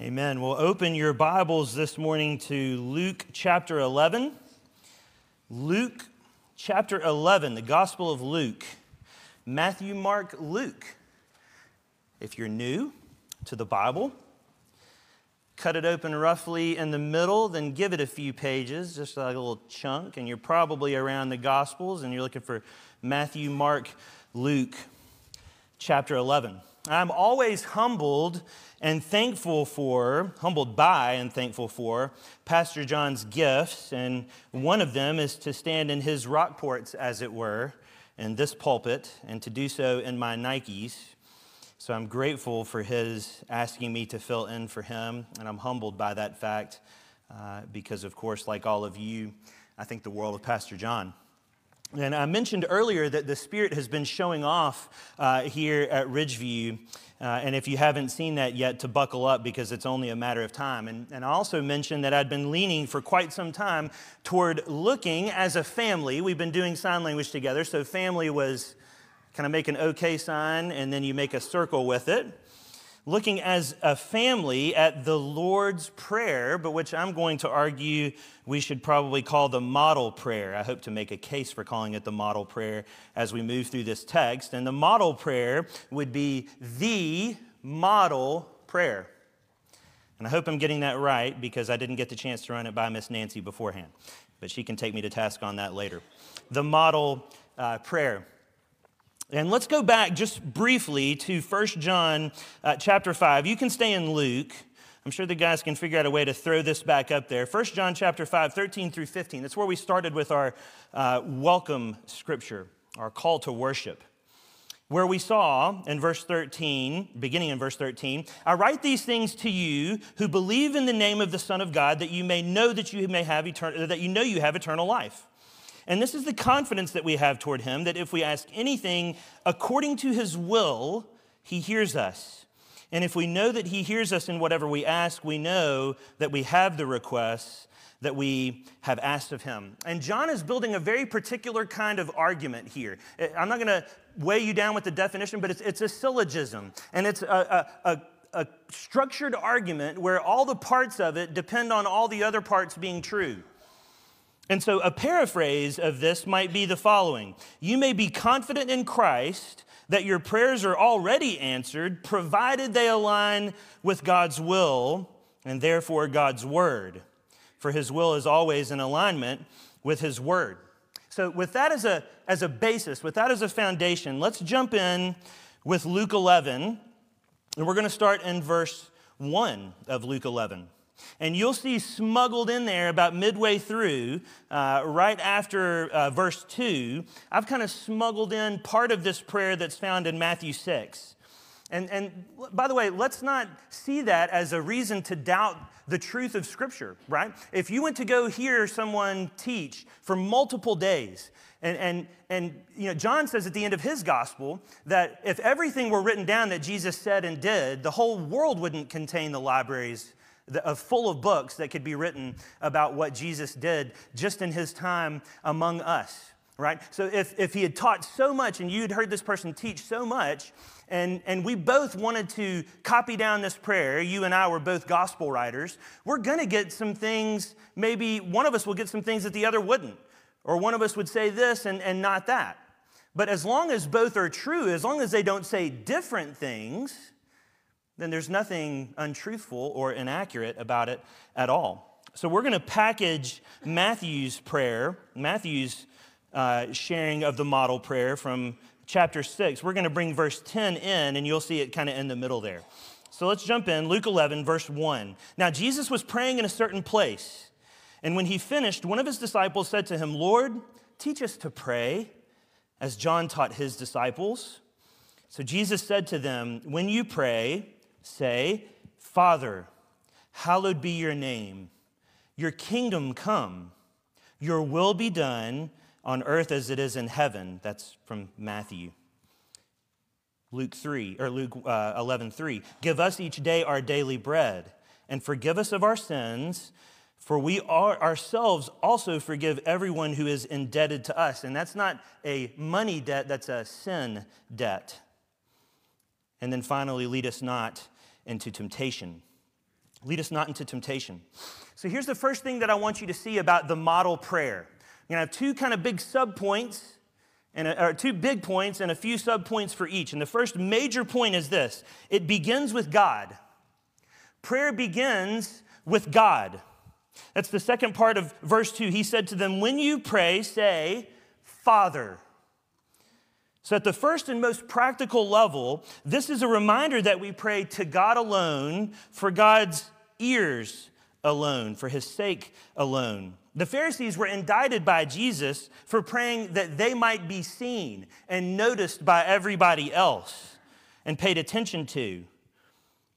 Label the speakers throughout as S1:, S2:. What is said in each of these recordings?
S1: Amen. We'll open your Bibles this morning to Luke chapter 11. Luke chapter 11, the Gospel of Luke. Matthew, Mark, Luke. If you're new to the Bible, cut it open roughly in the middle, then give it a few pages, just like a little chunk, and you're probably around the Gospels and you're looking for Matthew, Mark, Luke chapter 11. I'm always humbled and thankful for, humbled by and thankful for, Pastor John's gifts. And one of them is to stand in his Rockports, as it were, in this pulpit, and to do so in my Nikes. So I'm grateful for his asking me to fill in for him, and I'm humbled by that fact uh, because, of course, like all of you, I think the world of Pastor John. And I mentioned earlier that the Spirit has been showing off uh, here at Ridgeview. Uh, and if you haven't seen that yet, to buckle up because it's only a matter of time. And, and I also mentioned that I'd been leaning for quite some time toward looking as a family. We've been doing sign language together, so family was kind of make an okay sign, and then you make a circle with it looking as a family at the Lord's Prayer, but which I'm going to argue we should probably call the model prayer. I hope to make a case for calling it the model prayer as we move through this text. And the model prayer would be the model prayer. And I hope I'm getting that right because I didn't get the chance to run it by Miss Nancy beforehand, but she can take me to task on that later. The model uh, prayer. And let's go back just briefly to 1 John uh, chapter 5. You can stay in Luke. I'm sure the guys can figure out a way to throw this back up there. 1 John chapter 5, 13 through 15. That's where we started with our uh, welcome scripture, our call to worship. Where we saw in verse 13, beginning in verse 13, I write these things to you who believe in the name of the Son of God, that you may know that you may have eternal, that you know you have eternal life. And this is the confidence that we have toward him that if we ask anything according to his will, he hears us. And if we know that he hears us in whatever we ask, we know that we have the requests that we have asked of him. And John is building a very particular kind of argument here. Eh, I'm not going to weigh you down with the definition, but it's, it's a syllogism. And it's a, a, a a structured argument where all the parts of it depend on all the other parts being true. And so, a paraphrase of this might be the following You may be confident in Christ that your prayers are already answered, provided they align with God's will and therefore God's word. For his will is always in alignment with his word. So, with that as a, as a basis, with that as a foundation, let's jump in with Luke 11. And we're going to start in verse 1 of Luke 11. And you'll see smuggled in there about midway through, uh, right after uh, verse 2, I've kind of smuggled in part of this prayer that's found in Matthew 6. And, and by the way, let's not see that as a reason to doubt the truth of Scripture, right? If you went to go hear someone teach for multiple days, and, and, and you know, John says at the end of his gospel that if everything were written down that Jesus said and did, the whole world wouldn't contain the libraries Uh, full of books that could be written about what Jesus did just in his time among us, right? So if, if he had taught so much and you had heard this person teach so much, and, and we both wanted to copy down this prayer, you and I were both gospel writers, we're gonna get some things, maybe one of us will get some things that the other wouldn't, or one of us would say this and, and not that. But as long as both are true, as long as they don't say different things, then there's nothing untruthful or inaccurate about it at all. So we're going to package Matthew's prayer, Matthew's uh, sharing of the model prayer from chapter 6. We're going to bring verse 10 in, and you'll see it kind of in the middle there. So let's jump in. Luke 11, verse 1. Now, Jesus was praying in a certain place, and when he finished, one of his disciples said to him, Lord, teach us to pray, as John taught his disciples. So Jesus said to them, When you pray, Say, Father, hallowed be your name. Your kingdom come. Your will be done on earth as it is in heaven. That's from Matthew. Luke 3 or Luke uh, 11 3. Give us each day our daily bread and forgive us of our sins for we are ourselves also forgive everyone who is indebted to us and that's not a money debt that's a sin debt and then finally lead us not into temptation. Lead us not into temptation. So here's the first thing that I want you to see about the model prayer. You're going to have two kind of big subpoints, and a, or two big points and a few subpoints for each. And the first major point is this it begins with God. Prayer begins with God. That's the second part of verse 2. He said to them, When you pray, say, Father. So, at the first and most practical level, this is a reminder that we pray to God alone, for God's ears alone, for his sake alone. The Pharisees were indicted by Jesus for praying that they might be seen and noticed by everybody else and paid attention to.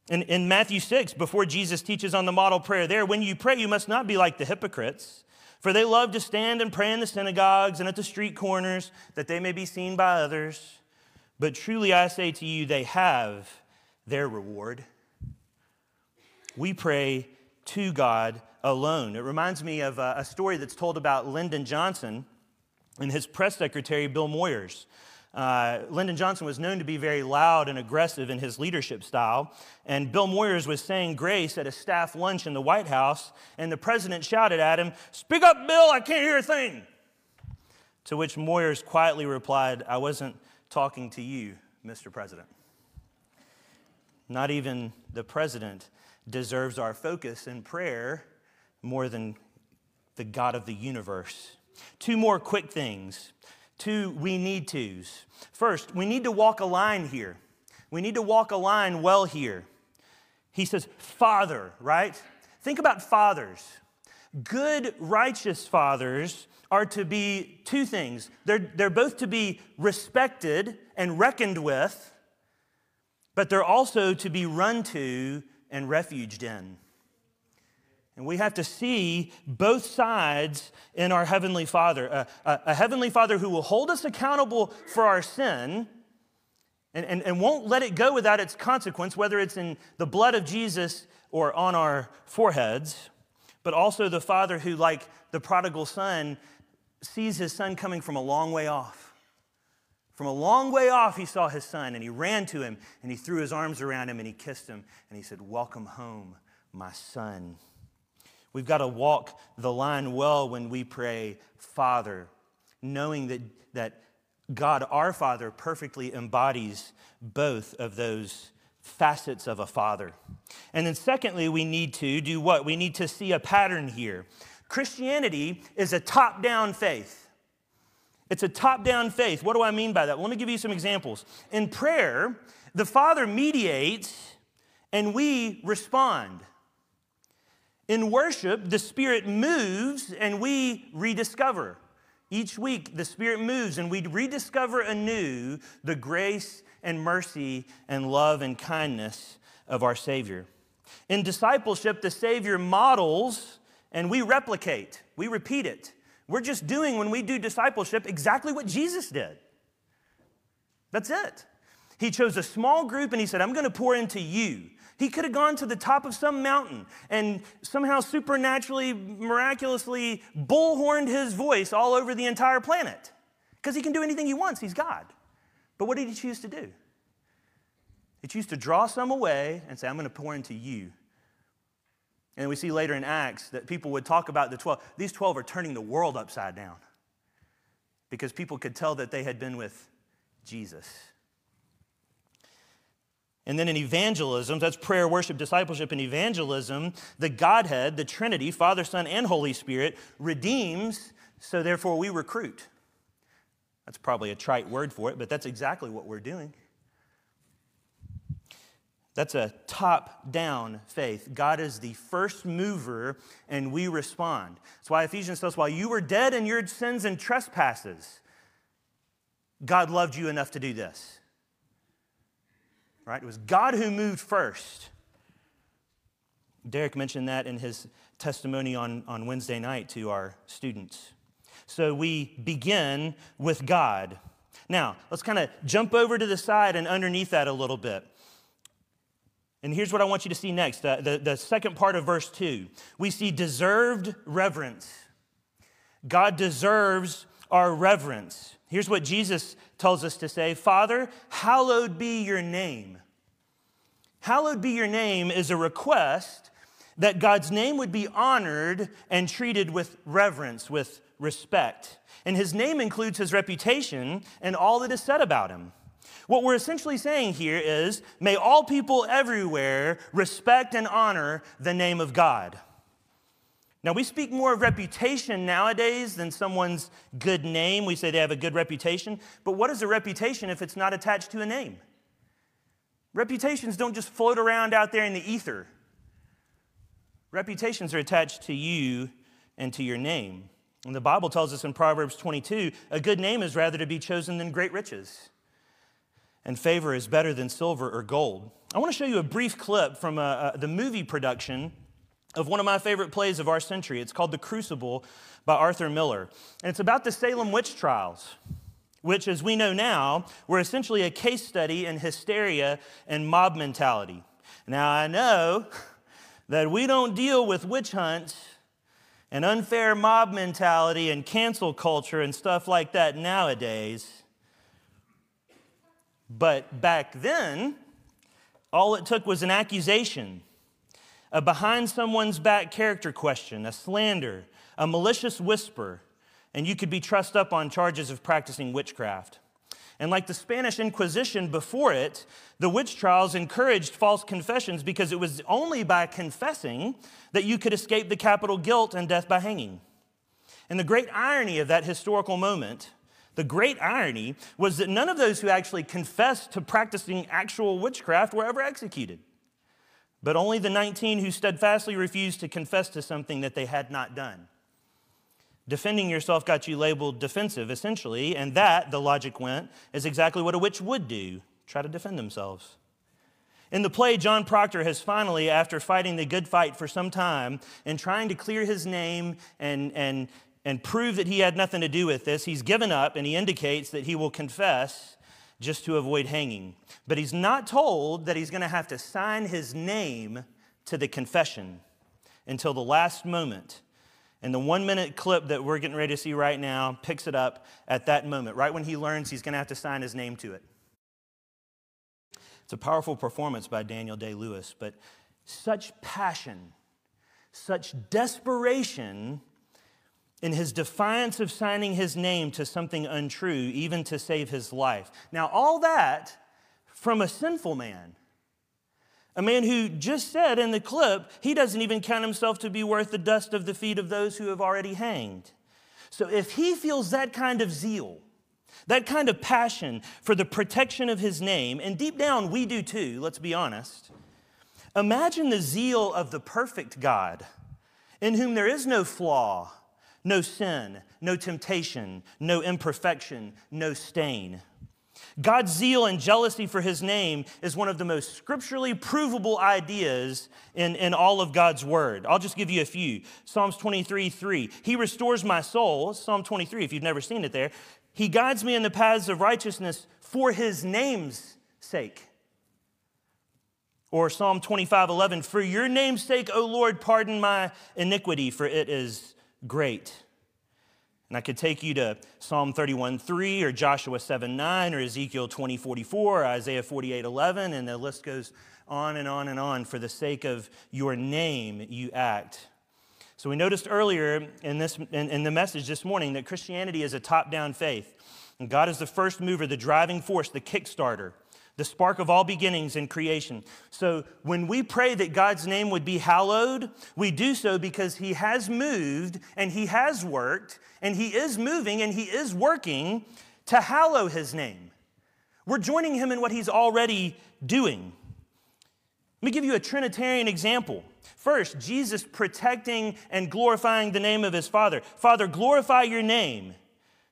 S1: In, in Matthew 6, before Jesus teaches on the model prayer there, when you pray, you must not be like the hypocrites for they love to stand and pray in the synagogues and at the street corners, that they may be seen by others. But truly I say to you, they have their reward. We pray to God alone. It reminds me of uh, a story that's told about Lyndon Johnson and his press secretary, Bill Moyers. Uh, Lyndon Johnson was known to be very loud and aggressive in his leadership style. And Bill Moyers was saying grace at a staff lunch in the White House, and the president shouted at him, Speak up, Bill, I can't hear a thing. To which Moyers quietly replied, I wasn't talking to you, Mr. President. Not even the president deserves our focus in prayer more than the God of the universe. Two more quick things two we need tos. First, we need to walk a line here. We need to walk a line well here. He says, Father, right? Think about fathers. Good, righteous fathers are to be two things. They're, they're both to be respected and reckoned with, but they're also to be run to and refuged in. And we have to see both sides in our Heavenly Father a, a, a, Heavenly Father who will hold us accountable for our sin and, and, and won't let it go without its consequence, whether it's in the blood of Jesus or on our foreheads, but also the Father who, like the prodigal son, sees his son coming from a long way off. From a long way off, he saw his son and he ran to him and he threw his arms around him and he kissed him and he said, Welcome home, my son. We've got to walk the line well when we pray, Father, knowing that, that God, our Father, perfectly embodies both of those facets of a father. And then, secondly, we need to do what? We need to see a pattern here. Christianity is a top down faith. It's a top down faith. What do I mean by that? Well, let me give you some examples. In prayer, the Father mediates and we respond. In worship, the Spirit moves and we rediscover. Each week, the Spirit moves and we rediscover anew the grace and mercy and love and kindness of our Savior. In discipleship, the Savior models and we replicate, we repeat it. We're just doing, when we do discipleship, exactly what Jesus did. That's it. He chose a small group and he said, I'm going to pour into you. He could have gone to the top of some mountain and somehow supernaturally, miraculously bullhorned his voice all over the entire planet because he can do anything he wants. He's God. But what did he choose to do? He chose to draw some away and say, I'm going to pour into you. And we see later in Acts that people would talk about the 12. These 12 are turning the world upside down because people could tell that they had been with Jesus. And then in evangelism, that's prayer, worship, discipleship, and evangelism, the Godhead, the Trinity, Father, Son, and Holy Spirit, redeems, so therefore we recruit. That's probably a trite word for it, but that's exactly what we're doing. That's a top down faith. God is the first mover, and we respond. That's why Ephesians says, while you were dead in your sins and trespasses, God loved you enough to do this right? It was God who moved first. Derek mentioned that in his testimony on, on Wednesday night to our students. So we begin with God. Now, let's kind of jump over to the side and underneath that a little bit. And here's what I want you to see next the, the, the second part of verse 2. We see deserved reverence. God deserves our reverence. Here's what Jesus tells us to say Father, hallowed be your name. Hallowed be your name is a request that God's name would be honored and treated with reverence, with respect. And his name includes his reputation and all that is said about him. What we're essentially saying here is may all people everywhere respect and honor the name of God. Now, we speak more of reputation nowadays than someone's good name. We say they have a good reputation. But what is a reputation if it's not attached to a name? Reputations don't just float around out there in the ether. Reputations are attached to you and to your name. And the Bible tells us in Proverbs 22 a good name is rather to be chosen than great riches, and favor is better than silver or gold. I want to show you a brief clip from uh, uh, the movie production of one of my favorite plays of our century. It's called The Crucible by Arthur Miller. And it's about the Salem witch trials, which, as we know now, were essentially a case study in hysteria and mob mentality. Now, I know that we don't deal with witch hunts and unfair mob mentality and cancel culture and stuff like that nowadays. But back then, all it took was an accusation, a behind someone's back character question, a slander, a malicious whisper, and you could be trussed up on charges of practicing witchcraft. And like the Spanish Inquisition before it, the witch trials encouraged false confessions because it was only by confessing that you could escape the capital guilt and death by hanging. And the great irony of that historical moment, the great irony, was that none of those who actually confessed to practicing actual witchcraft were ever executed. But only the 19 who steadfastly refused to confess to something that they had not done. Defending yourself got you labeled defensive, essentially, and that, the logic went, is exactly what a witch would do try to defend themselves. In the play, John Proctor has finally, after fighting the good fight for some time and trying to clear his name and, and, and prove that he had nothing to do with this, he's given up and he indicates that he will confess just to avoid hanging. But he's not told that he's going to have to sign his name to the confession until the last moment and the one minute clip that we're getting ready to see right now picks it up at that moment, right when he learns he's going to have to sign his name to it. It's a powerful performance by Daniel Day Lewis, but such passion, such desperation in his defiance of signing his name to something untrue, even to save his life. Now, all that from a sinful man. A man who just said in the clip, he doesn't even count himself to be worth the dust of the feet of those who have already hanged. So if he feels that kind of zeal, that kind of passion for the protection of his name, and deep down we do too, let's be honest, imagine the zeal of the perfect God in whom there is no flaw, no sin, no temptation, no imperfection, no stain. God's zeal and jealousy for his name is one of the most scripturally provable ideas in, in all of God's word. I'll just give you a few. Psalms 23 3. He restores my soul. Psalm 23, if you've never seen it there. He guides me in the paths of righteousness for his name's sake. Or Psalm 25 11. For your name's sake, O Lord, pardon my iniquity, for it is great. And I could take you to Psalm 31 3 or Joshua 7 9 or Ezekiel 20 44 or Isaiah 48 11, and the list goes on and on and on. For the sake of your name, you act. So we noticed earlier in, this, in, in the message this morning that Christianity is a top down faith. And God is the first mover, the driving force, the kickstarter the spark of all beginnings in creation. So when we pray that God's name would be hallowed, we do so because He has moved and He has worked and He is moving and He is working to hallow His name. We're joining Him in what He's already doing. Let me give you a Trinitarian example. First, Jesus protecting and glorifying the name of His Father. Father, glorify your name.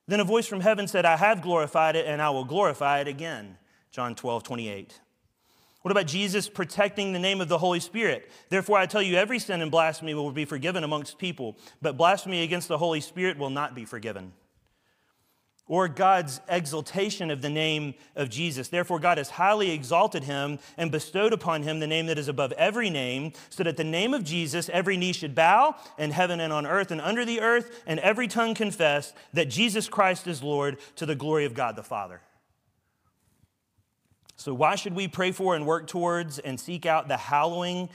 S1: Then a voice from heaven said, I have glorified it and I will glorify it again. John 12, 28. What about Jesus protecting the name of the Holy Spirit? Therefore, I tell you, every sin and blasphemy will be forgiven amongst people, but blasphemy against the Holy Spirit will not be forgiven. Or God's exaltation of the name of Jesus. Therefore, God has highly exalted him and bestowed upon him the name that is above every name, so that the name of Jesus every knee should bow in heaven and on earth and under the earth, and every tongue confess that Jesus Christ is Lord to the glory of God the Father. So, why should we pray for and work towards and seek out the hallowing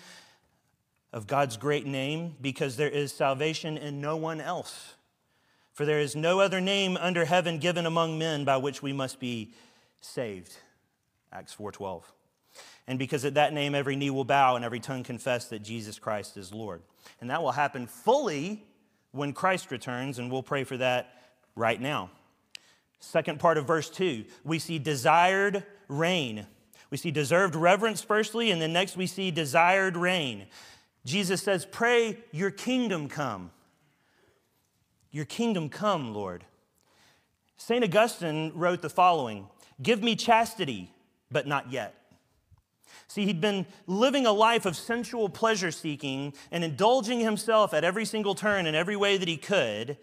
S1: of God's great name because there is salvation in no one else. For there is no other name under heaven given among men by which we must be saved. Acts 4:12. And because at that name every knee will bow and every tongue confess that Jesus Christ is Lord. And that will happen fully when Christ returns, and we'll pray for that right now. Second part of verse 2, we see desired reign. We see deserved reverence firstly, and then next we see desired reign. Jesus says, Pray your kingdom come. Your kingdom come, Lord. St. Augustine wrote the following Give me chastity, but not yet. See, he'd been living a life of sensual pleasure seeking and indulging himself at every single turn in every way that he could.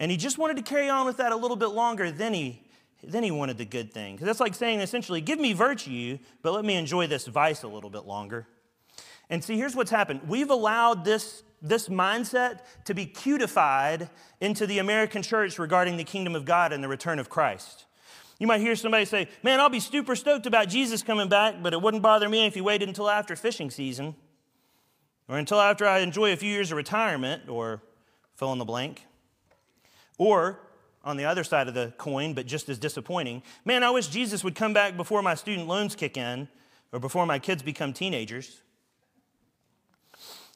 S1: And he just wanted to carry on with that a little bit longer. Then he, then he wanted the good thing. Because that's like saying essentially, give me virtue, but let me enjoy this vice a little bit longer. And see, here's what's happened. We've allowed this, this mindset to be cutified into the American church regarding the kingdom of God and the return of Christ. You might hear somebody say, Man, I'll be super stoked about Jesus coming back, but it wouldn't bother me if he waited until after fishing season or until after I enjoy a few years of retirement or fill in the blank. Or on the other side of the coin, but just as disappointing, man, I wish Jesus would come back before my student loans kick in or before my kids become teenagers.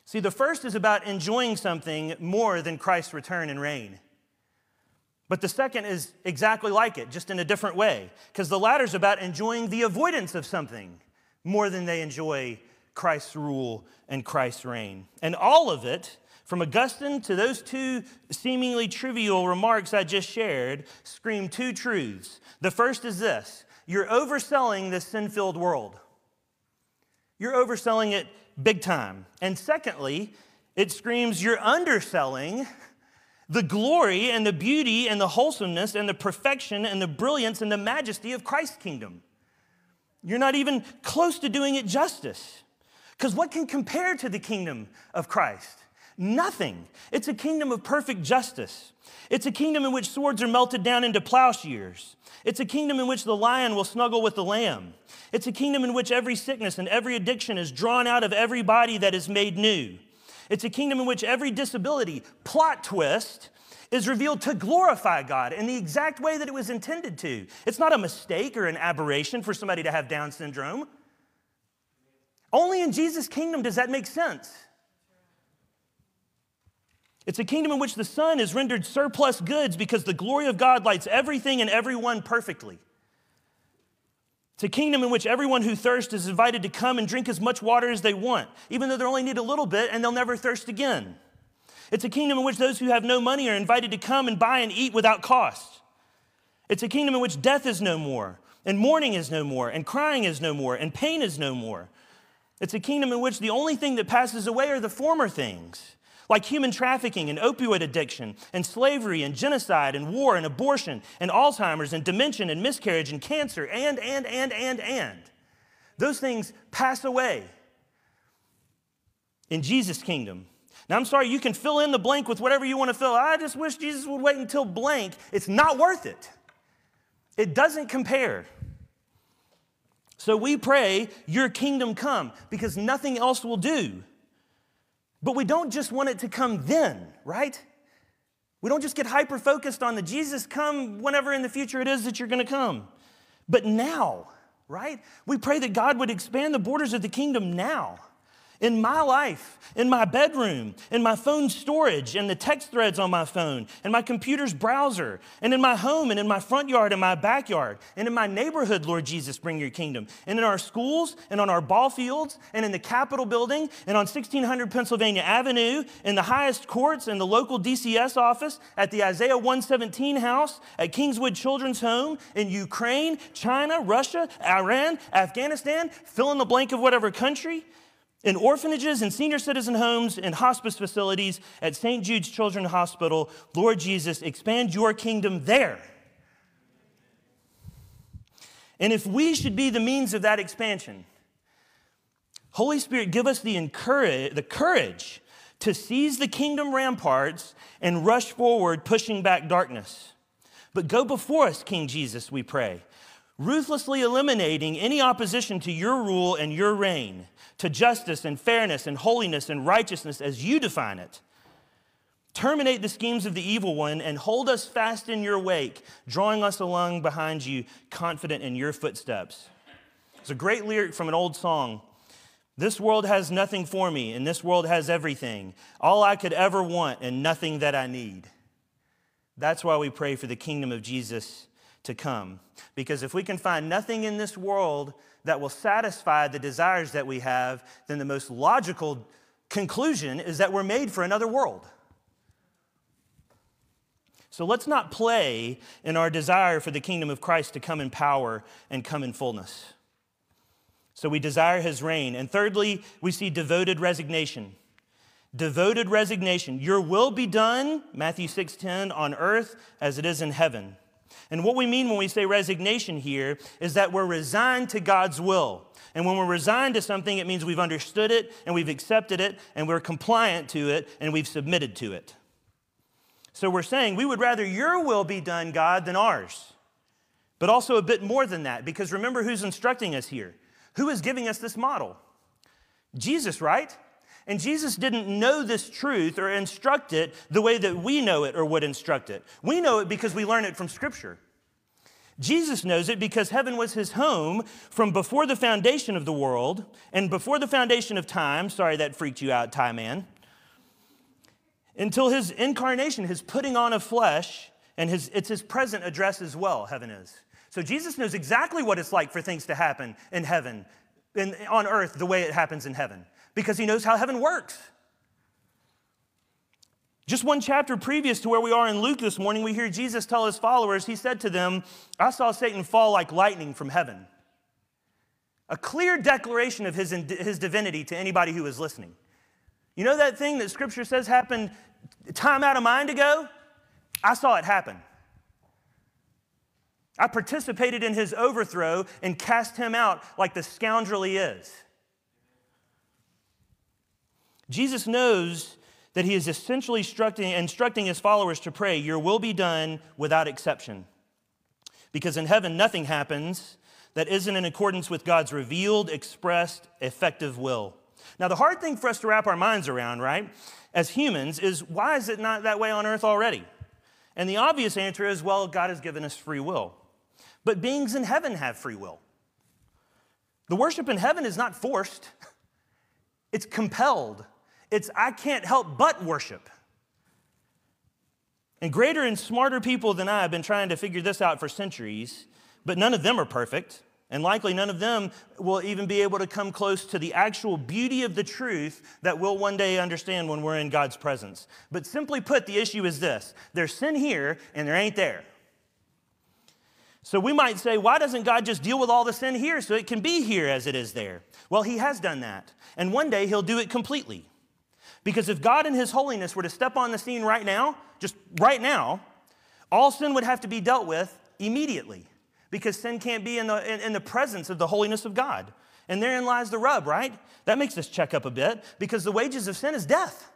S1: See, the first is about enjoying something more than Christ's return and reign. But the second is exactly like it, just in a different way. Because the latter is about enjoying the avoidance of something more than they enjoy Christ's rule and Christ's reign. And all of it, from Augustine to those two seemingly trivial remarks I just shared, scream two truths. The first is this you're overselling this sin filled world. You're overselling it big time. And secondly, it screams you're underselling the glory and the beauty and the wholesomeness and the perfection and the brilliance and the majesty of Christ's kingdom. You're not even close to doing it justice. Because what can compare to the kingdom of Christ? Nothing. It's a kingdom of perfect justice. It's a kingdom in which swords are melted down into plowshares. It's a kingdom in which the lion will snuggle with the lamb. It's a kingdom in which every sickness and every addiction is drawn out of every body that is made new. It's a kingdom in which every disability, plot twist, is revealed to glorify God in the exact way that it was intended to. It's not a mistake or an aberration for somebody to have Down syndrome. Only in Jesus' kingdom does that make sense. It's a kingdom in which the sun is rendered surplus goods because the glory of God lights everything and everyone perfectly. It's a kingdom in which everyone who thirsts is invited to come and drink as much water as they want, even though they only need a little bit and they'll never thirst again. It's a kingdom in which those who have no money are invited to come and buy and eat without cost. It's a kingdom in which death is no more, and mourning is no more, and crying is no more, and pain is no more. It's a kingdom in which the only thing that passes away are the former things like human trafficking and opioid addiction and slavery and genocide and war and abortion and Alzheimer's and dementia and miscarriage and cancer and, and, and, and, and. Those things pass away in Jesus' kingdom. Now, I'm sorry, you can fill in the blank with whatever you want to fill. I just wish Jesus would wait until blank. It's not worth it, it doesn't compare. So we pray, Your kingdom come, because nothing else will do. But we don't just want it to come then, right? We don't just get hyper focused on the Jesus come whenever in the future it is that you're going to come. But now, right? We pray that God would expand the borders of the kingdom now in my life, in my bedroom, in my phone storage, in the text threads on my phone, in my computer's browser, and in my home, and in my front yard, and my backyard, and in my neighborhood, Lord Jesus, bring your kingdom. And in our schools, and on our ball fields, and in the Capitol building, and on 1600 Pennsylvania Avenue, in the highest courts, in the local DCS office, at the Isaiah 117 house, at Kingswood Children's Home, in Ukraine, China, Russia, Iran, Afghanistan, fill in the blank of whatever country in orphanages and senior citizen homes and hospice facilities at St. Jude's Children's Hospital, Lord Jesus, expand your kingdom there. And if we should be the means of that expansion, Holy Spirit, give us the, encourage, the courage to seize the kingdom ramparts and rush forward, pushing back darkness. But go before us, King Jesus, we pray. Ruthlessly eliminating any opposition to your rule and your reign, to justice and fairness and holiness and righteousness as you define it. Terminate the schemes of the evil one and hold us fast in your wake, drawing us along behind you, confident in your footsteps. It's a great lyric from an old song. This world has nothing for me, and this world has everything. All I could ever want, and nothing that I need. That's why we pray for the kingdom of Jesus to come. Because if we can find nothing in this world that will satisfy the desires that we have, then the most logical conclusion is that we're made for another world. So let's not play in our desire for the kingdom of Christ to come in power and come in fullness. So we desire his reign. And thirdly, we see devoted resignation. Devoted resignation. Your will be done, Matthew 6:10, on earth as it is in heaven. And what we mean when we say resignation here is that we're resigned to God's will. And when we're resigned to something, it means we've understood it and we've accepted it and we're compliant to it and we've submitted to it. So we're saying we would rather your will be done, God, than ours. But also a bit more than that, because remember who's instructing us here. Who is giving us this model? Jesus, right? And Jesus didn't know this truth or instruct it the way that we know it or would instruct it. We know it because we learn it from Scripture. Jesus knows it because heaven was his home from before the foundation of the world and before the foundation of time. Sorry, that freaked you out, Time Man. Until his incarnation, his putting on of flesh, and his, it's his present address as well, heaven is. So Jesus knows exactly what it's like for things to happen in heaven, in, on earth, the way it happens in heaven, because he knows how heaven works. Just one chapter previous to where we are in Luke this morning, we hear Jesus tell his followers, He said to them, I saw Satan fall like lightning from heaven. A clear declaration of his, his divinity to anybody who is listening. You know that thing that scripture says happened time out of mind ago? I saw it happen. I participated in his overthrow and cast him out like the scoundrel he is. Jesus knows that he is essentially instructing, instructing his followers to pray, Your will be done without exception. Because in heaven, nothing happens that isn't in accordance with God's revealed, expressed, effective will. Now, the hard thing for us to wrap our minds around, right, as humans, is why is it not that way on earth already? And the obvious answer is well, God has given us free will. But beings in heaven have free will. The worship in heaven is not forced, it's compelled. It's, I can't help but worship. And greater and smarter people than I have been trying to figure this out for centuries, but none of them are perfect. And likely none of them will even be able to come close to the actual beauty of the truth that we'll one day understand when we're in God's presence. But simply put, the issue is this there's sin here and there ain't there. So we might say, why doesn't God just deal with all the sin here so it can be here as it is there? Well, He has done that. And one day He'll do it completely. Because if God in His holiness were to step on the scene right now, just right now, all sin would have to be dealt with immediately. Because sin can't be in the, in, in the presence of the holiness of God. And therein lies the rub, right? That makes us check up a bit because the wages of sin is death.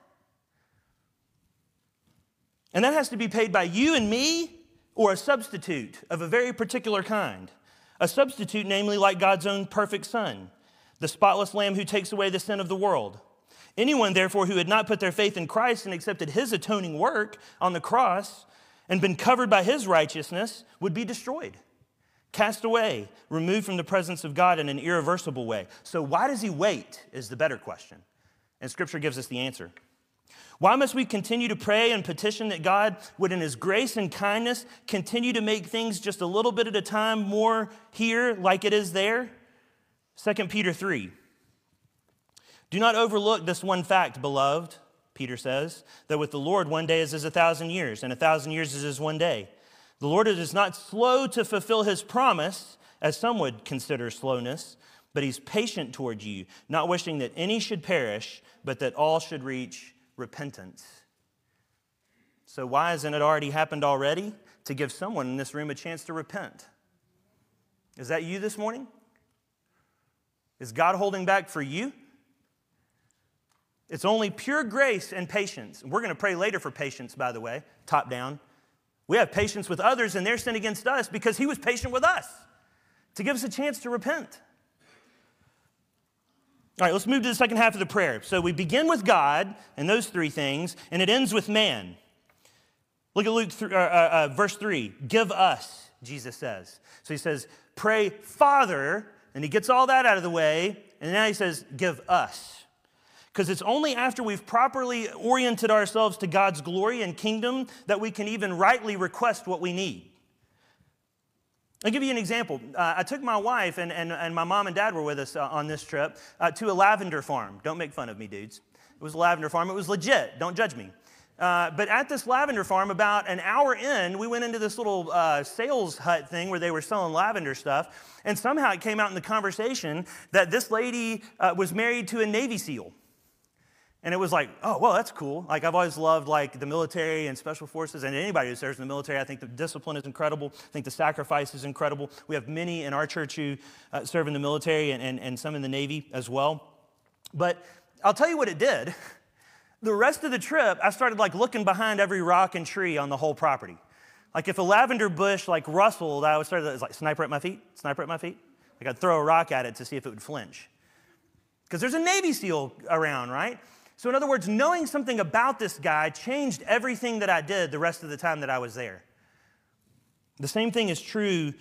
S1: And that has to be paid by you and me or a substitute of a very particular kind. A substitute, namely, like God's own perfect Son, the spotless Lamb who takes away the sin of the world. Anyone, therefore, who had not put their faith in Christ and accepted his atoning work on the cross and been covered by his righteousness would be destroyed, cast away, removed from the presence of God in an irreversible way. So, why does he wait? Is the better question. And Scripture gives us the answer. Why must we continue to pray and petition that God would, in His grace and kindness, continue to make things just a little bit at a time more here like it is there? 2 Peter 3. Do not overlook this one fact, beloved, Peter says, that with the Lord one day is as a thousand years, and a thousand years is as one day. The Lord is not slow to fulfill His promise, as some would consider slowness, but He's patient toward you, not wishing that any should perish, but that all should reach repentance. So, why hasn't it already happened already? To give someone in this room a chance to repent. Is that you this morning? Is God holding back for you? It's only pure grace and patience. We're going to pray later for patience, by the way, top down. We have patience with others and their sin against us because He was patient with us. to give us a chance to repent. All right, let's move to the second half of the prayer. So we begin with God and those three things, and it ends with man. Look at Luke uh, uh, uh, verse 3. Give us, Jesus says. So he says, Pray, Father, and he gets all that out of the way, and now he says, Give us. Because it's only after we've properly oriented ourselves to God's glory and kingdom that we can even rightly request what we need. I'll give you an example. Uh, I took my wife, and, and, and my mom and dad were with us uh, on this trip, uh, to a lavender farm. Don't make fun of me, dudes. It was a lavender farm. It was legit. Don't judge me. Uh, but at this lavender farm, about an hour in, we went into this little uh, sales hut thing where they were selling lavender stuff. And somehow it came out in the conversation that this lady uh, was married to a Navy SEAL. And it was like, oh, well, that's cool. Like, I've always loved, like, the military and special forces, and anybody who serves in the military. I think the discipline is incredible. I think the sacrifice is incredible. We have many in our church who uh, serve in the military and, and, and some in the Navy as well. But I'll tell you what it did. The rest of the trip, I started, like, looking behind every rock and tree on the whole property. Like, if a lavender bush, like, rustled, I would start, to, like, sniper at my feet, sniper at my feet. Like, I'd throw a rock at it to see if it would flinch. Because there's a Navy SEAL around, right? So, in other words, knowing something about this guy changed everything that I did the rest of the time that I was there. The same thing is true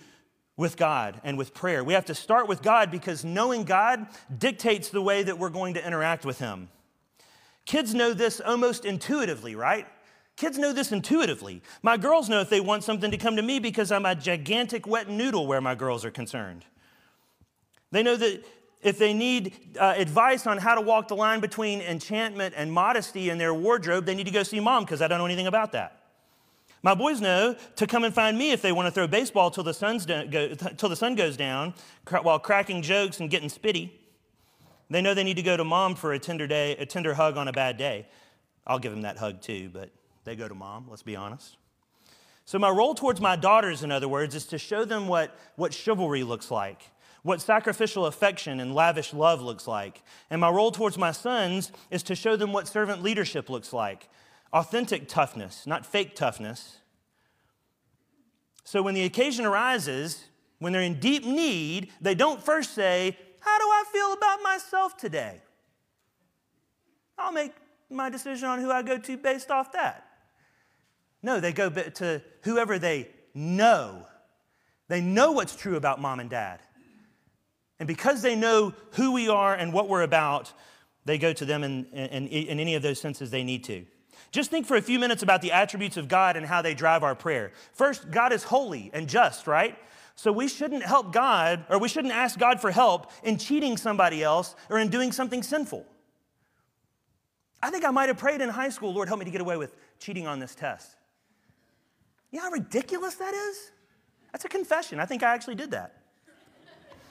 S1: with God and with prayer. We have to start with God because knowing God dictates the way that we're going to interact with Him. Kids know this almost intuitively, right? Kids know this intuitively. My girls know if they want something to come to me because I'm a gigantic wet noodle where my girls are concerned. They know that if they need uh, advice on how to walk the line between enchantment and modesty in their wardrobe, they need to go see mom because I don't know anything about that. My boys know to come and find me if they want to throw baseball till the, sun's do- go, till the sun goes down while cracking jokes and getting spitty. They know they need to go to mom for a tender day, a tender hug on a bad day. I'll give them that hug too, but they go to mom, let's be honest. So, my role towards my daughters, in other words, is to show them what, what chivalry looks like what sacrificial affection and lavish love looks like. And my role towards my sons is to show them what servant leadership looks like authentic toughness, not fake toughness. So when the occasion arises, when they're in deep need, they don't first say, How do I feel about myself today? I'll make my decision on who I go to based off that. No, they go to whoever they know. They know what's true about mom and dad. And because they know who we are and what we're about, they go to them in, in, in, any of those senses they need to. Just think for a few minutes about the attributes of God and how they drive our prayer. First, God is holy and just, right? So we shouldn't help God, or we shouldn't ask God for help in cheating somebody else or in doing something sinful. I think I might have prayed in high school, Lord, help me to get away with cheating on this test. You know how ridiculous that is? That's a confession. I think I actually did that.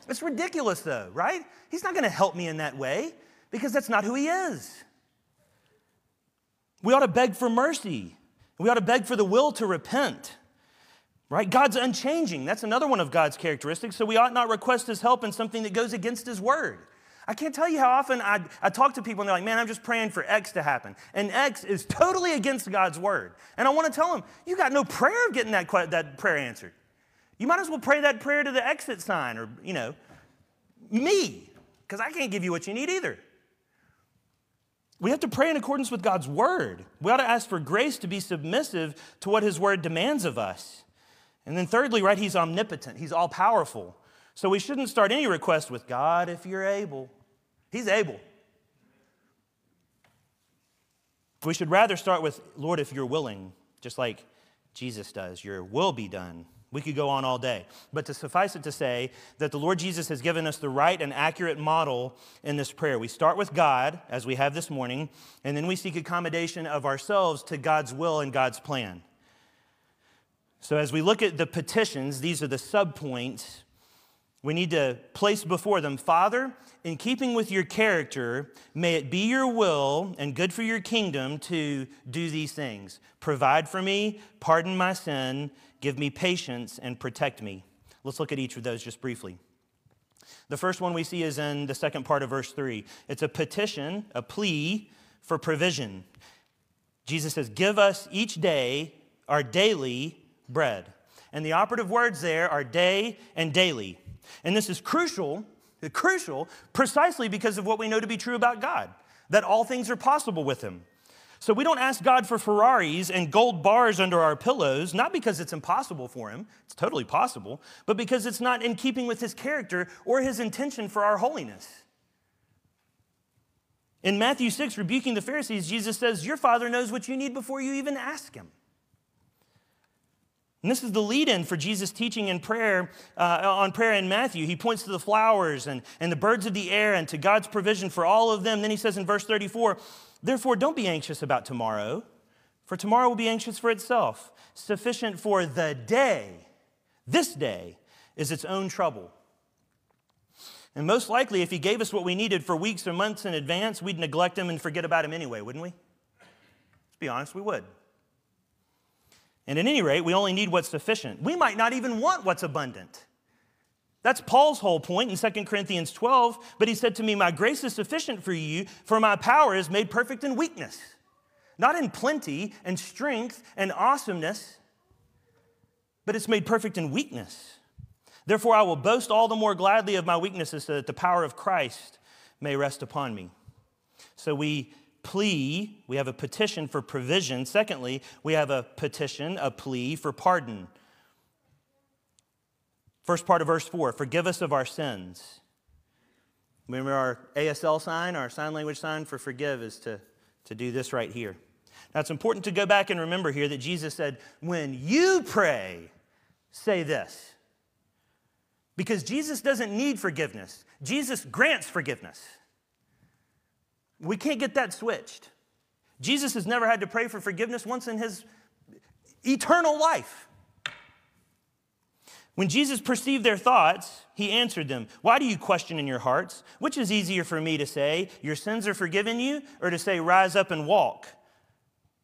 S1: It's ridiculous, though, right? He's not going to help me in that way because that's not who he is. We ought to beg for mercy. We ought to beg for the will to repent. Right? God's unchanging. That's another one of God's characteristics. So we ought not request his help in something that goes against his word. I can't tell you how often I, I talk to people and they're like, man, I'm just praying for X to happen. And X is totally against God's word. And I want to tell them, you got no prayer of getting that, that prayer answered. You might as well pray that prayer to the exit sign or, you know, me, because I can't give you what you need either. We have to pray in accordance with God's word. We ought to ask for grace to be submissive to what his word demands of us. And then, thirdly, right, he's omnipotent, he's all powerful. So we shouldn't start any request with God if you're able. He's able. We should rather start with, Lord, if you're willing, just like Jesus does. Your will be done. We could go on all day. But to suffice it to say that the Lord Jesus has given us the right and accurate model in this prayer. We start with God, as we have this morning, and then we seek accommodation of ourselves to God's will and God's plan. So as we look at the petitions, these are the subpoints. We need to place before them, Father, in keeping with your character, may it be your will and good for your kingdom to do these things. Provide for me, pardon my sin, give me patience, and protect me. Let's look at each of those just briefly. The first one we see is in the second part of verse 3. It's a petition, a plea for provision. Jesus says, Give us each day our daily bread. And the operative words there are day and daily. And this is crucial, crucial precisely because of what we know to be true about God, that all things are possible with him. So we don't ask God for Ferraris and gold bars under our pillows, not because it's impossible for him, it's totally possible, but because it's not in keeping with his character or his intention for our holiness. In Matthew 6, rebuking the Pharisees, Jesus says, Your Father knows what you need before you even ask Him. And this is the lead in for Jesus' teaching and prayer uh, on prayer in Matthew. He points to the flowers and, and the birds of the air and to God's provision for all of them. Then he says in verse 34, Therefore, don't be anxious about tomorrow, for tomorrow will be anxious for itself. Sufficient for the day, this day, is its own trouble. And most likely, if he gave us what we needed for weeks or months in advance, we'd neglect him and forget about him anyway, wouldn't we? Let's be honest, we would. And at any rate, we only need what's sufficient. We might not even want what's abundant. That's Paul's whole point in 2 Corinthians 12. But he said to me, My grace is sufficient for you, for my power is made perfect in weakness. Not in plenty and strength and awesomeness, but it's made perfect in weakness. Therefore, I will boast all the more gladly of my weaknesses so that the power of Christ may rest upon me. So we plea, we have a petition for provision. Secondly, we have a petition, a plea for pardon. First part of verse 4 Forgive us of our sins. Remember our ASL sign, our sign language sign for forgive is to, to do this right here. Now it's important to go back and remember here that Jesus said, When you pray, say this. Because Jesus doesn't need forgiveness, Jesus grants forgiveness. We can't get that switched. Jesus has never had to pray for forgiveness once in his eternal life. When Jesus perceived their thoughts, he answered them, Why do you question in your hearts? Which is easier for me to say, Your sins are forgiven you, or to say, Rise up and walk?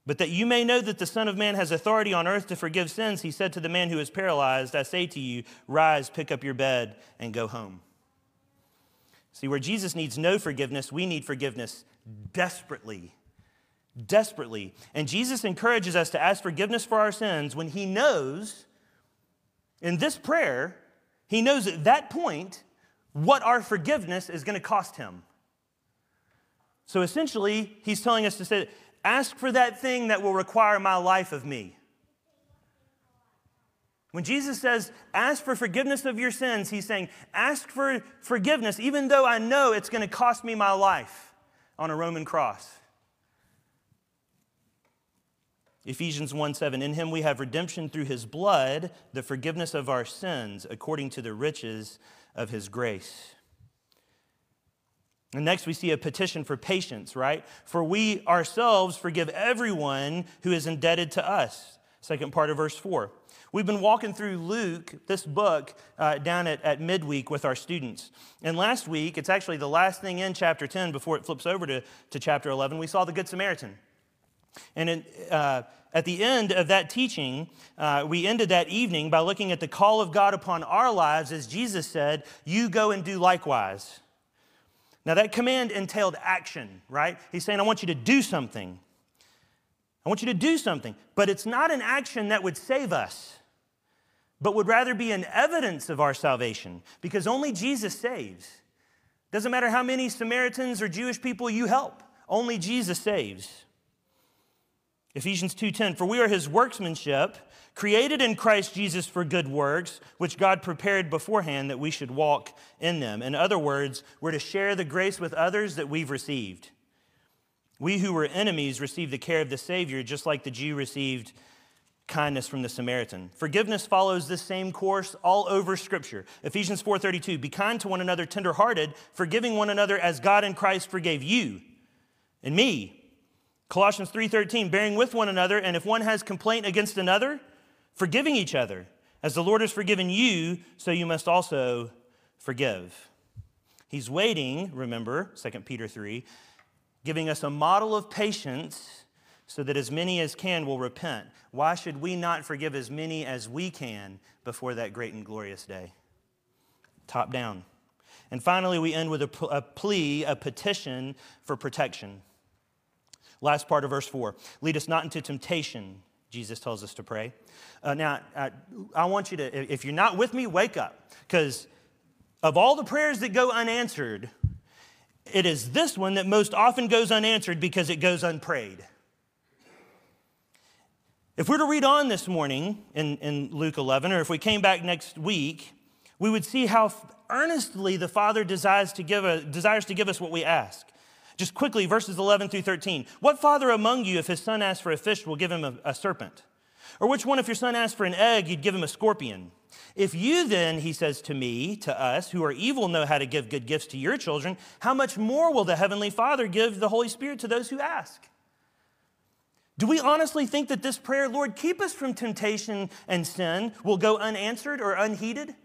S1: But that you may know that the Son of Man has authority on earth to forgive sins, he said to the man who was paralyzed, I say to you, rise, pick up your bed, and go home. See, where Jesus needs no forgiveness, we need forgiveness desperately. Desperately. And Jesus encourages us to ask forgiveness for our sins when he knows, in this prayer, he knows at that point what our forgiveness is going to cost him. So essentially, he's telling us to say, Ask for that thing that will require my life of me. When Jesus says, ask for forgiveness of your sins, he's saying, ask for forgiveness, even though I know it's going to cost me my life on a Roman cross. Ephesians 1 7, in him we have redemption through his blood, the forgiveness of our sins, according to the riches of his grace. And next, we see a petition for patience, right? For we ourselves forgive everyone who is indebted to us. Second part of verse 4. We've been walking through Luke, this book, uh, down at, at midweek with our students. And last week, it's actually the last thing in chapter 10 before it flips over to, to chapter 11, we saw the Good Samaritan. And in, uh, at the end of that teaching, uh, we ended that evening by looking at the call of God upon our lives as Jesus said, You go and do likewise. Now, that command entailed action, right? He's saying, I want you to do something. I want you to do something. But it's not an action that would save us, but would rather be an evidence of our salvation because only Jesus saves. Doesn't matter how many Samaritans or Jewish people you help, only Jesus saves. Ephesians 2:10 For we are his workmanship created in Christ Jesus for good works, which God prepared beforehand that we should walk in them. In other words, we're to share the grace with others that we've received. We who were enemies received the care of the Savior, just like the Jew received kindness from the Samaritan. Forgiveness follows this same course all over Scripture. Ephesians 4:32, be kind to one another, tenderhearted, forgiving one another as God in Christ forgave you and me. Colossians 3:13, bearing with one another, and if one has complaint against another, forgiving each other. As the Lord has forgiven you, so you must also forgive. He's waiting, remember, 2 Peter 3, giving us a model of patience so that as many as can will repent. Why should we not forgive as many as we can before that great and glorious day? Top down. And finally, we end with a, a plea, a petition for protection. Last part of verse 4 Lead us not into temptation Jesus tells us to pray. Uh, now, I, I want you to, if you're not with me, wake up. Because of all the prayers that go unanswered, it is this one that most often goes unanswered because it goes unprayed. If we're to read on this morning in, in Luke 11, or if we came back next week, we would see how earnestly the Father desires to give, a, desires to give us what we ask. Just quickly, verses 11 through 13. What father among you, if his son asks for a fish, will give him a, a serpent? Or which one, if your son asks for an egg, you'd give him a scorpion? If you then, he says to me, to us, who are evil, know how to give good gifts to your children, how much more will the Heavenly Father give the Holy Spirit to those who ask? Do we honestly think that this prayer, Lord, keep us from temptation and sin, will go unanswered or unheeded?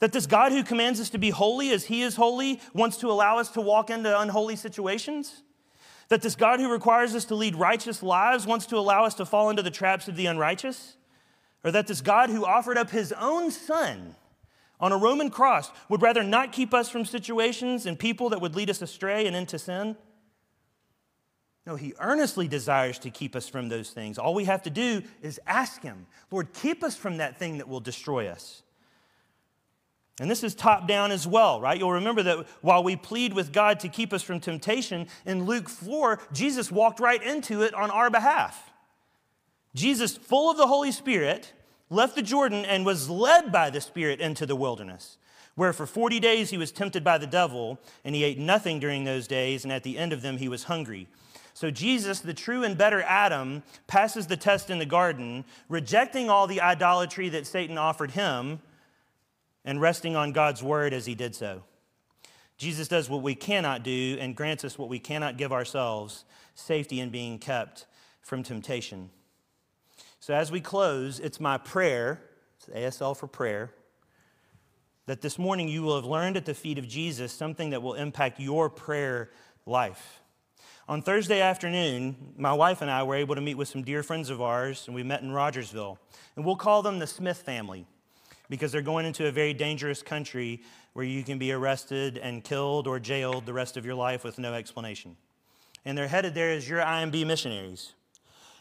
S1: That this God who commands us to be holy as he is holy wants to allow us to walk into unholy situations? That this God who requires us to lead righteous lives wants to allow us to fall into the traps of the unrighteous? Or that this God who offered up his own son on a Roman cross would rather not keep us from situations and people that would lead us astray and into sin? No, he earnestly desires to keep us from those things. All we have to do is ask him, Lord, keep us from that thing that will destroy us. And this is top down as well, right? You'll remember that while we plead with God to keep us from temptation, in Luke 4, Jesus walked right into it on our behalf. Jesus, full of the Holy Spirit, left the Jordan and was led by the Spirit into the wilderness, where for 40 days he was tempted by the devil, and he ate nothing during those days, and at the end of them he was hungry. So Jesus, the true and better Adam, passes the test in the garden, rejecting all the idolatry that Satan offered him and resting on God's word as he did so. Jesus does what we cannot do and grants us what we cannot give ourselves safety in being kept from temptation. So, as we close, it's my prayer, it's ASL for prayer, that this morning you will have learned at the feet of Jesus something that will impact your prayer life. On Thursday afternoon, my wife and I were able to meet with some dear friends of ours, and we met in Rogersville. And we'll call them the Smith family because they're going into a very dangerous country where you can be arrested and killed or jailed the rest of your life with no explanation. And they're headed there as your IMB missionaries.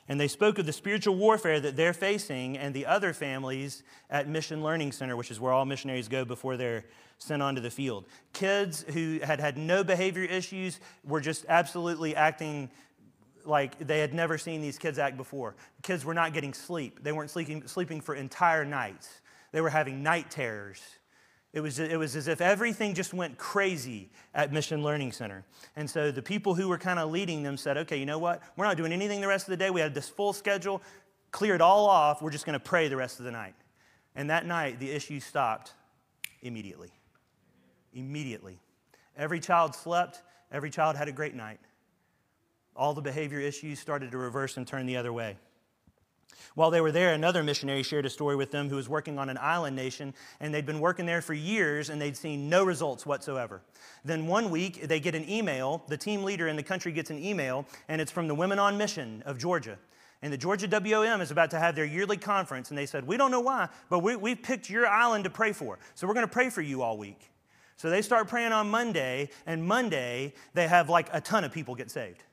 S1: And they spoke of the spiritual warfare that they're facing and the other families at Mission Learning Center, which is where all missionaries go before they're sent onto the field. Kids who had had no behavior issues were just absolutely acting like they had never seen these kids act before. Kids were not getting sleep. They weren't sleeping, sleeping for entire nights. They were having night terrors. It was, it was as if everything just went crazy at Mission Learning Center. And so the people who were kind of leading them said, okay, you know what? We're not doing anything the rest of the day. We had this full schedule, clear it all off. We're just going to pray the rest of the night. And that night, the issue stopped immediately immediately. Every child slept, every child had a great night. All the behavior issues started to reverse and turn the other way. While they were there, another missionary shared a story with them who was working on an island nation, and they'd been working there for years and they'd seen no results whatsoever. Then one week, they get an email. The team leader in the country gets an email, and it's from the Women on Mission of Georgia. And the Georgia WOM is about to have their yearly conference, and they said, We don't know why, but we, we've picked your island to pray for. So we're going to pray for you all week. So they start praying on Monday, and Monday they have like a ton of people get saved.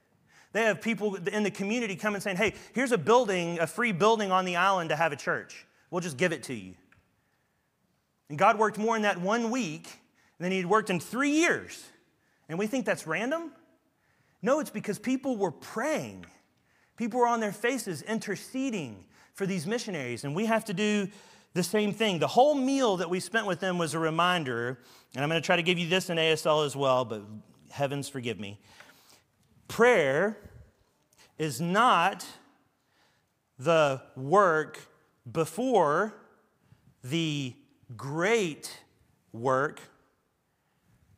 S1: They have people in the community come and saying, hey, here's a building, a free building on the island to have a church. We'll just give it to you. And God worked more in that one week than he'd worked in three years. And we think that's random? No, it's because people were praying. People were on their faces interceding for these missionaries. And we have to do the same thing. The whole meal that we spent with them was a reminder, and I'm going to try to give you this in ASL as well, but heavens forgive me. Prayer is not the work before the great work.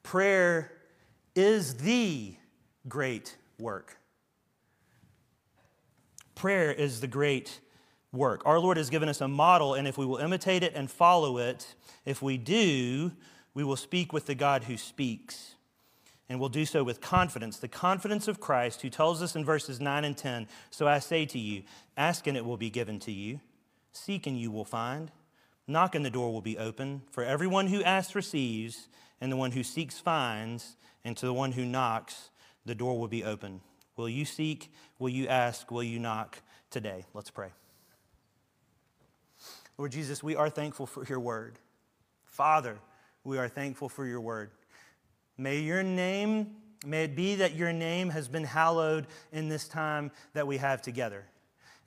S1: Prayer is the great work. Prayer is the great work. Our Lord has given us a model, and if we will imitate it and follow it, if we do, we will speak with the God who speaks. And we'll do so with confidence, the confidence of Christ, who tells us in verses 9 and 10 So I say to you, ask and it will be given to you, seek and you will find, knock and the door will be open. For everyone who asks receives, and the one who seeks finds, and to the one who knocks, the door will be open. Will you seek? Will you ask? Will you knock today? Let's pray. Lord Jesus, we are thankful for your word. Father, we are thankful for your word. May your name, may it be that your name has been hallowed in this time that we have together.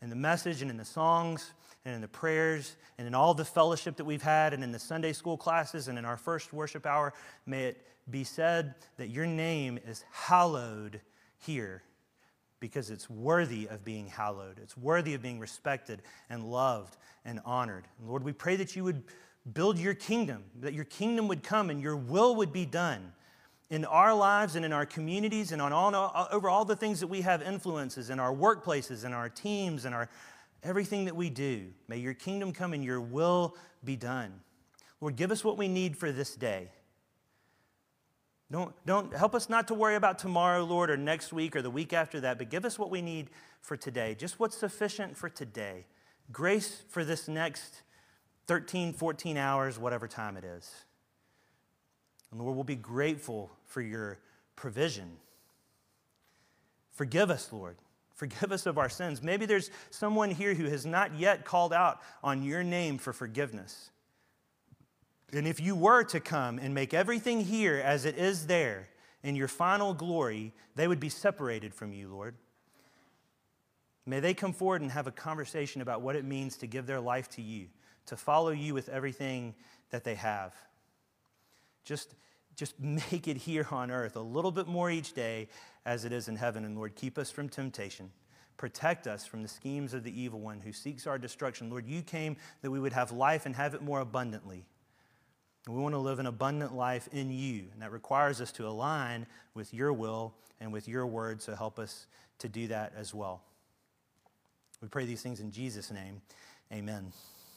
S1: In the message and in the songs and in the prayers and in all the fellowship that we've had and in the Sunday school classes and in our first worship hour, may it be said that your name is hallowed here because it's worthy of being hallowed. It's worthy of being respected and loved and honored. And Lord, we pray that you would build your kingdom, that your kingdom would come and your will would be done in our lives and in our communities and on all, over all the things that we have influences in our workplaces and our teams and our everything that we do. May your kingdom come and your will be done. Lord, give us what we need for this day. Don't, don't help us not to worry about tomorrow, Lord, or next week or the week after that, but give us what we need for today, just what's sufficient for today. Grace for this next 13, 14 hours, whatever time it is. And Lord, we'll be grateful for your provision. Forgive us, Lord. Forgive us of our sins. Maybe there's someone here who has not yet called out on your name for forgiveness. And if you were to come and make everything here as it is there in your final glory, they would be separated from you, Lord. May they come forward and have a conversation about what it means to give their life to you, to follow you with everything that they have. Just, just make it here on earth a little bit more each day as it is in heaven. And Lord, keep us from temptation. Protect us from the schemes of the evil one who seeks our destruction. Lord, you came that we would have life and have it more abundantly. We want to live an abundant life in you, and that requires us to align with your will and with your word, so help us to do that as well. We pray these things in Jesus' name. Amen.